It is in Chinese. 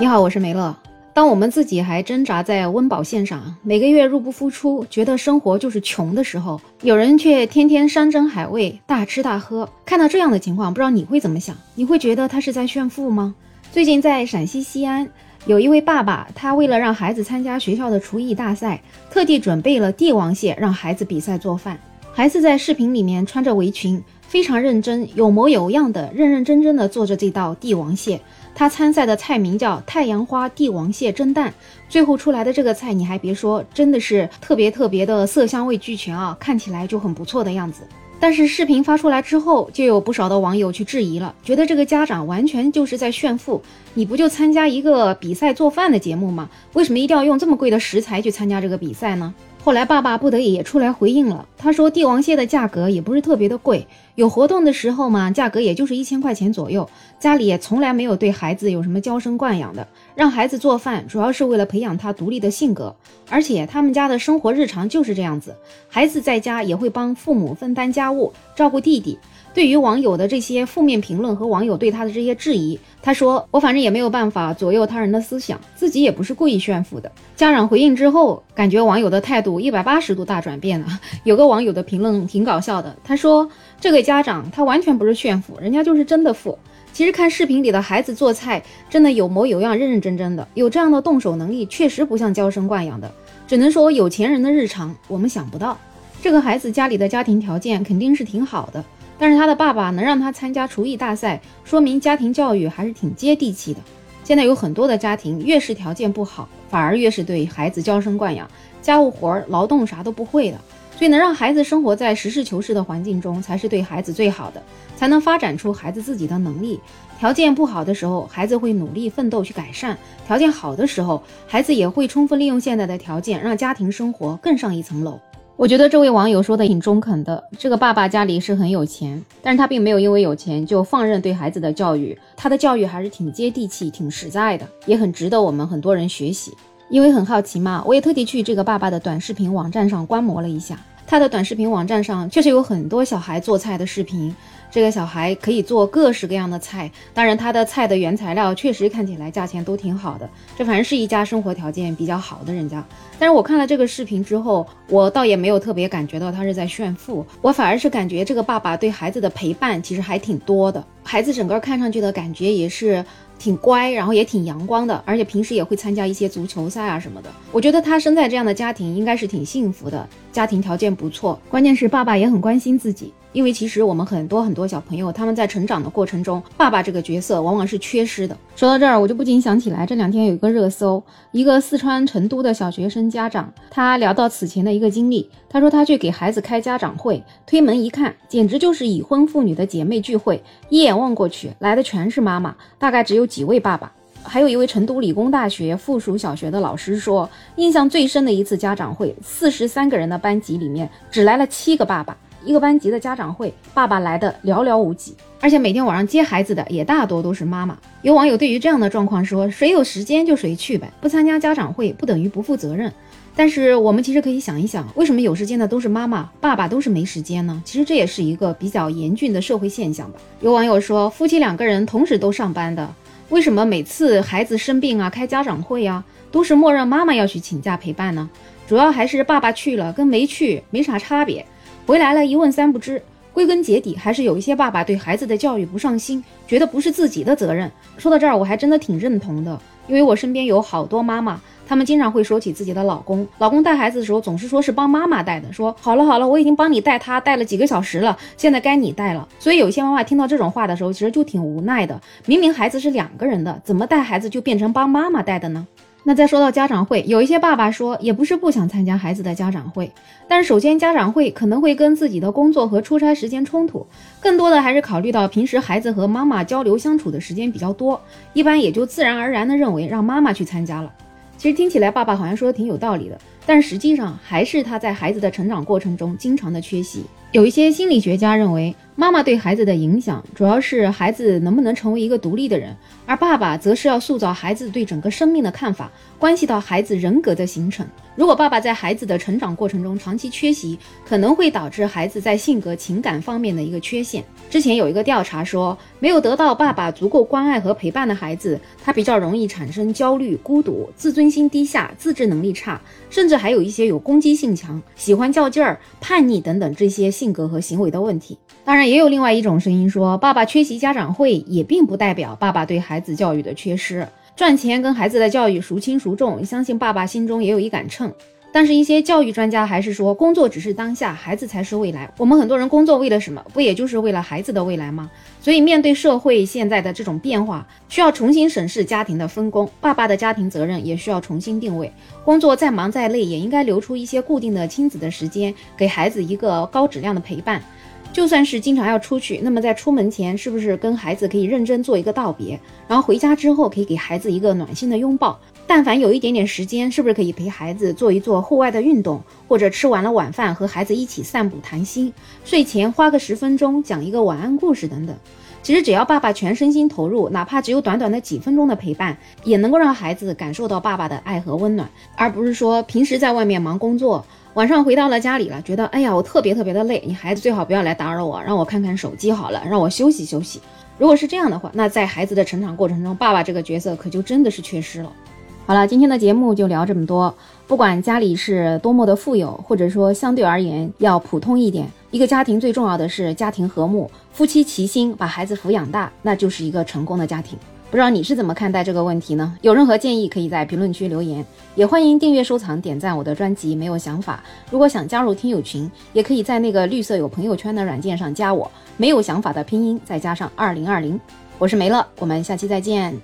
你好，我是梅乐。当我们自己还挣扎在温饱线上，每个月入不敷出，觉得生活就是穷的时候，有人却天天山珍海味，大吃大喝。看到这样的情况，不知道你会怎么想？你会觉得他是在炫富吗？最近在陕西西安，有一位爸爸，他为了让孩子参加学校的厨艺大赛，特地准备了帝王蟹，让孩子比赛做饭。孩子在视频里面穿着围裙。非常认真、有模有样的、认认真真的做着这道帝王蟹。他参赛的菜名叫“太阳花帝王蟹蒸蛋”。最后出来的这个菜，你还别说，真的是特别特别的色香味俱全啊，看起来就很不错的样子。但是视频发出来之后，就有不少的网友去质疑了，觉得这个家长完全就是在炫富。你不就参加一个比赛做饭的节目吗？为什么一定要用这么贵的食材去参加这个比赛呢？后来爸爸不得已也出来回应了，他说帝王蟹的价格也不是特别的贵，有活动的时候嘛，价格也就是一千块钱左右。家里也从来没有对孩子有什么娇生惯养的，让孩子做饭主要是为了培养他独立的性格，而且他们家的生活日常就是这样子，孩子在家也会帮父母分担家务，照顾弟弟。对于网友的这些负面评论和网友对他的这些质疑，他说：“我反正也没有办法左右他人的思想，自己也不是故意炫富的。”家长回应之后，感觉网友的态度一百八十度大转变了。有个网友的评论挺搞笑的，他说：“这个家长他完全不是炫富，人家就是真的富。其实看视频里的孩子做菜，真的有模有样、认认真真的，有这样的动手能力，确实不像娇生惯养的。只能说有钱人的日常我们想不到。这个孩子家里的家庭条件肯定是挺好的。”但是他的爸爸能让他参加厨艺大赛，说明家庭教育还是挺接地气的。现在有很多的家庭，越是条件不好，反而越是对孩子娇生惯养，家务活儿、劳动啥都不会的。所以能让孩子生活在实事求是的环境中，才是对孩子最好的，才能发展出孩子自己的能力。条件不好的时候，孩子会努力奋斗去改善；条件好的时候，孩子也会充分利用现在的条件，让家庭生活更上一层楼。我觉得这位网友说的挺中肯的。这个爸爸家里是很有钱，但是他并没有因为有钱就放任对孩子的教育，他的教育还是挺接地气、挺实在的，也很值得我们很多人学习。因为很好奇嘛，我也特地去这个爸爸的短视频网站上观摩了一下，他的短视频网站上确实有很多小孩做菜的视频。这个小孩可以做各式各样的菜，当然他的菜的原材料确实看起来价钱都挺好的。这反正是一家生活条件比较好的人家。但是我看了这个视频之后，我倒也没有特别感觉到他是在炫富，我反而是感觉这个爸爸对孩子的陪伴其实还挺多的。孩子整个看上去的感觉也是挺乖，然后也挺阳光的，而且平时也会参加一些足球赛啊什么的。我觉得他生在这样的家庭应该是挺幸福的，家庭条件不错，关键是爸爸也很关心自己。因为其实我们很多很多小朋友，他们在成长的过程中，爸爸这个角色往往是缺失的。说到这儿，我就不禁想起来，这两天有一个热搜，一个四川成都的小学生家长，他聊到此前的一个经历，他说他去给孩子开家长会，推门一看，简直就是已婚妇女的姐妹聚会，一眼望过去，来的全是妈妈，大概只有几位爸爸。还有一位成都理工大学附属小学的老师说，印象最深的一次家长会，四十三个人的班级里面，只来了七个爸爸。一个班级的家长会，爸爸来的寥寥无几，而且每天晚上接孩子的也大多都是妈妈。有网友对于这样的状况说：“谁有时间就谁去呗，不参加家长会不等于不负责任。”但是我们其实可以想一想，为什么有时间的都是妈妈，爸爸都是没时间呢？其实这也是一个比较严峻的社会现象吧。有网友说，夫妻两个人同时都上班的，为什么每次孩子生病啊、开家长会啊，都是默认妈妈要去请假陪伴呢？主要还是爸爸去了跟没去没啥差别。回来了，一问三不知。归根结底，还是有一些爸爸对孩子的教育不上心，觉得不是自己的责任。说到这儿，我还真的挺认同的，因为我身边有好多妈妈，她们经常会说起自己的老公，老公带孩子的时候总是说是帮妈妈带的，说好了好了，我已经帮你带他带了几个小时了，现在该你带了。所以有些妈妈听到这种话的时候，其实就挺无奈的。明明孩子是两个人的，怎么带孩子就变成帮妈妈带的呢？那再说到家长会，有一些爸爸说，也不是不想参加孩子的家长会，但是首先家长会可能会跟自己的工作和出差时间冲突，更多的还是考虑到平时孩子和妈妈交流相处的时间比较多，一般也就自然而然的认为让妈妈去参加了。其实听起来爸爸好像说的挺有道理的，但实际上还是他在孩子的成长过程中经常的缺席。有一些心理学家认为，妈妈对孩子的影响，主要是孩子能不能成为一个独立的人，而爸爸则是要塑造孩子对整个生命的看法，关系到孩子人格的形成。如果爸爸在孩子的成长过程中长期缺席，可能会导致孩子在性格、情感方面的一个缺陷。之前有一个调查说，没有得到爸爸足够关爱和陪伴的孩子，他比较容易产生焦虑、孤独、自尊心低下、自制能力差，甚至还有一些有攻击性强、喜欢较劲儿、叛逆等等这些性格和行为的问题。当然，也有另外一种声音说，爸爸缺席家长会也并不代表爸爸对孩子教育的缺失。赚钱跟孩子的教育孰轻孰重，相信爸爸心中也有一杆秤。但是，一些教育专家还是说，工作只是当下，孩子才是未来。我们很多人工作为了什么？不也就是为了孩子的未来吗？所以，面对社会现在的这种变化，需要重新审视家庭的分工，爸爸的家庭责任也需要重新定位。工作再忙再累，也应该留出一些固定的亲子的时间，给孩子一个高质量的陪伴。就算是经常要出去，那么在出门前，是不是跟孩子可以认真做一个道别？然后回家之后，可以给孩子一个暖心的拥抱。但凡有一点点时间，是不是可以陪孩子做一做户外的运动，或者吃完了晚饭和孩子一起散步谈心？睡前花个十分钟讲一个晚安故事等等。其实只要爸爸全身心投入，哪怕只有短短的几分钟的陪伴，也能够让孩子感受到爸爸的爱和温暖，而不是说平时在外面忙工作。晚上回到了家里了，觉得哎呀，我特别特别的累，你孩子最好不要来打扰我，让我看看手机好了，让我休息休息。如果是这样的话，那在孩子的成长过程中，爸爸这个角色可就真的是缺失了。好了，今天的节目就聊这么多。不管家里是多么的富有，或者说相对而言要普通一点，一个家庭最重要的是家庭和睦，夫妻齐心，把孩子抚养大，那就是一个成功的家庭。不知道你是怎么看待这个问题呢？有任何建议可以在评论区留言，也欢迎订阅、收藏、点赞我的专辑。没有想法，如果想加入听友群，也可以在那个绿色有朋友圈的软件上加我。没有想法的拼音再加上二零二零，我是梅乐，我们下期再见。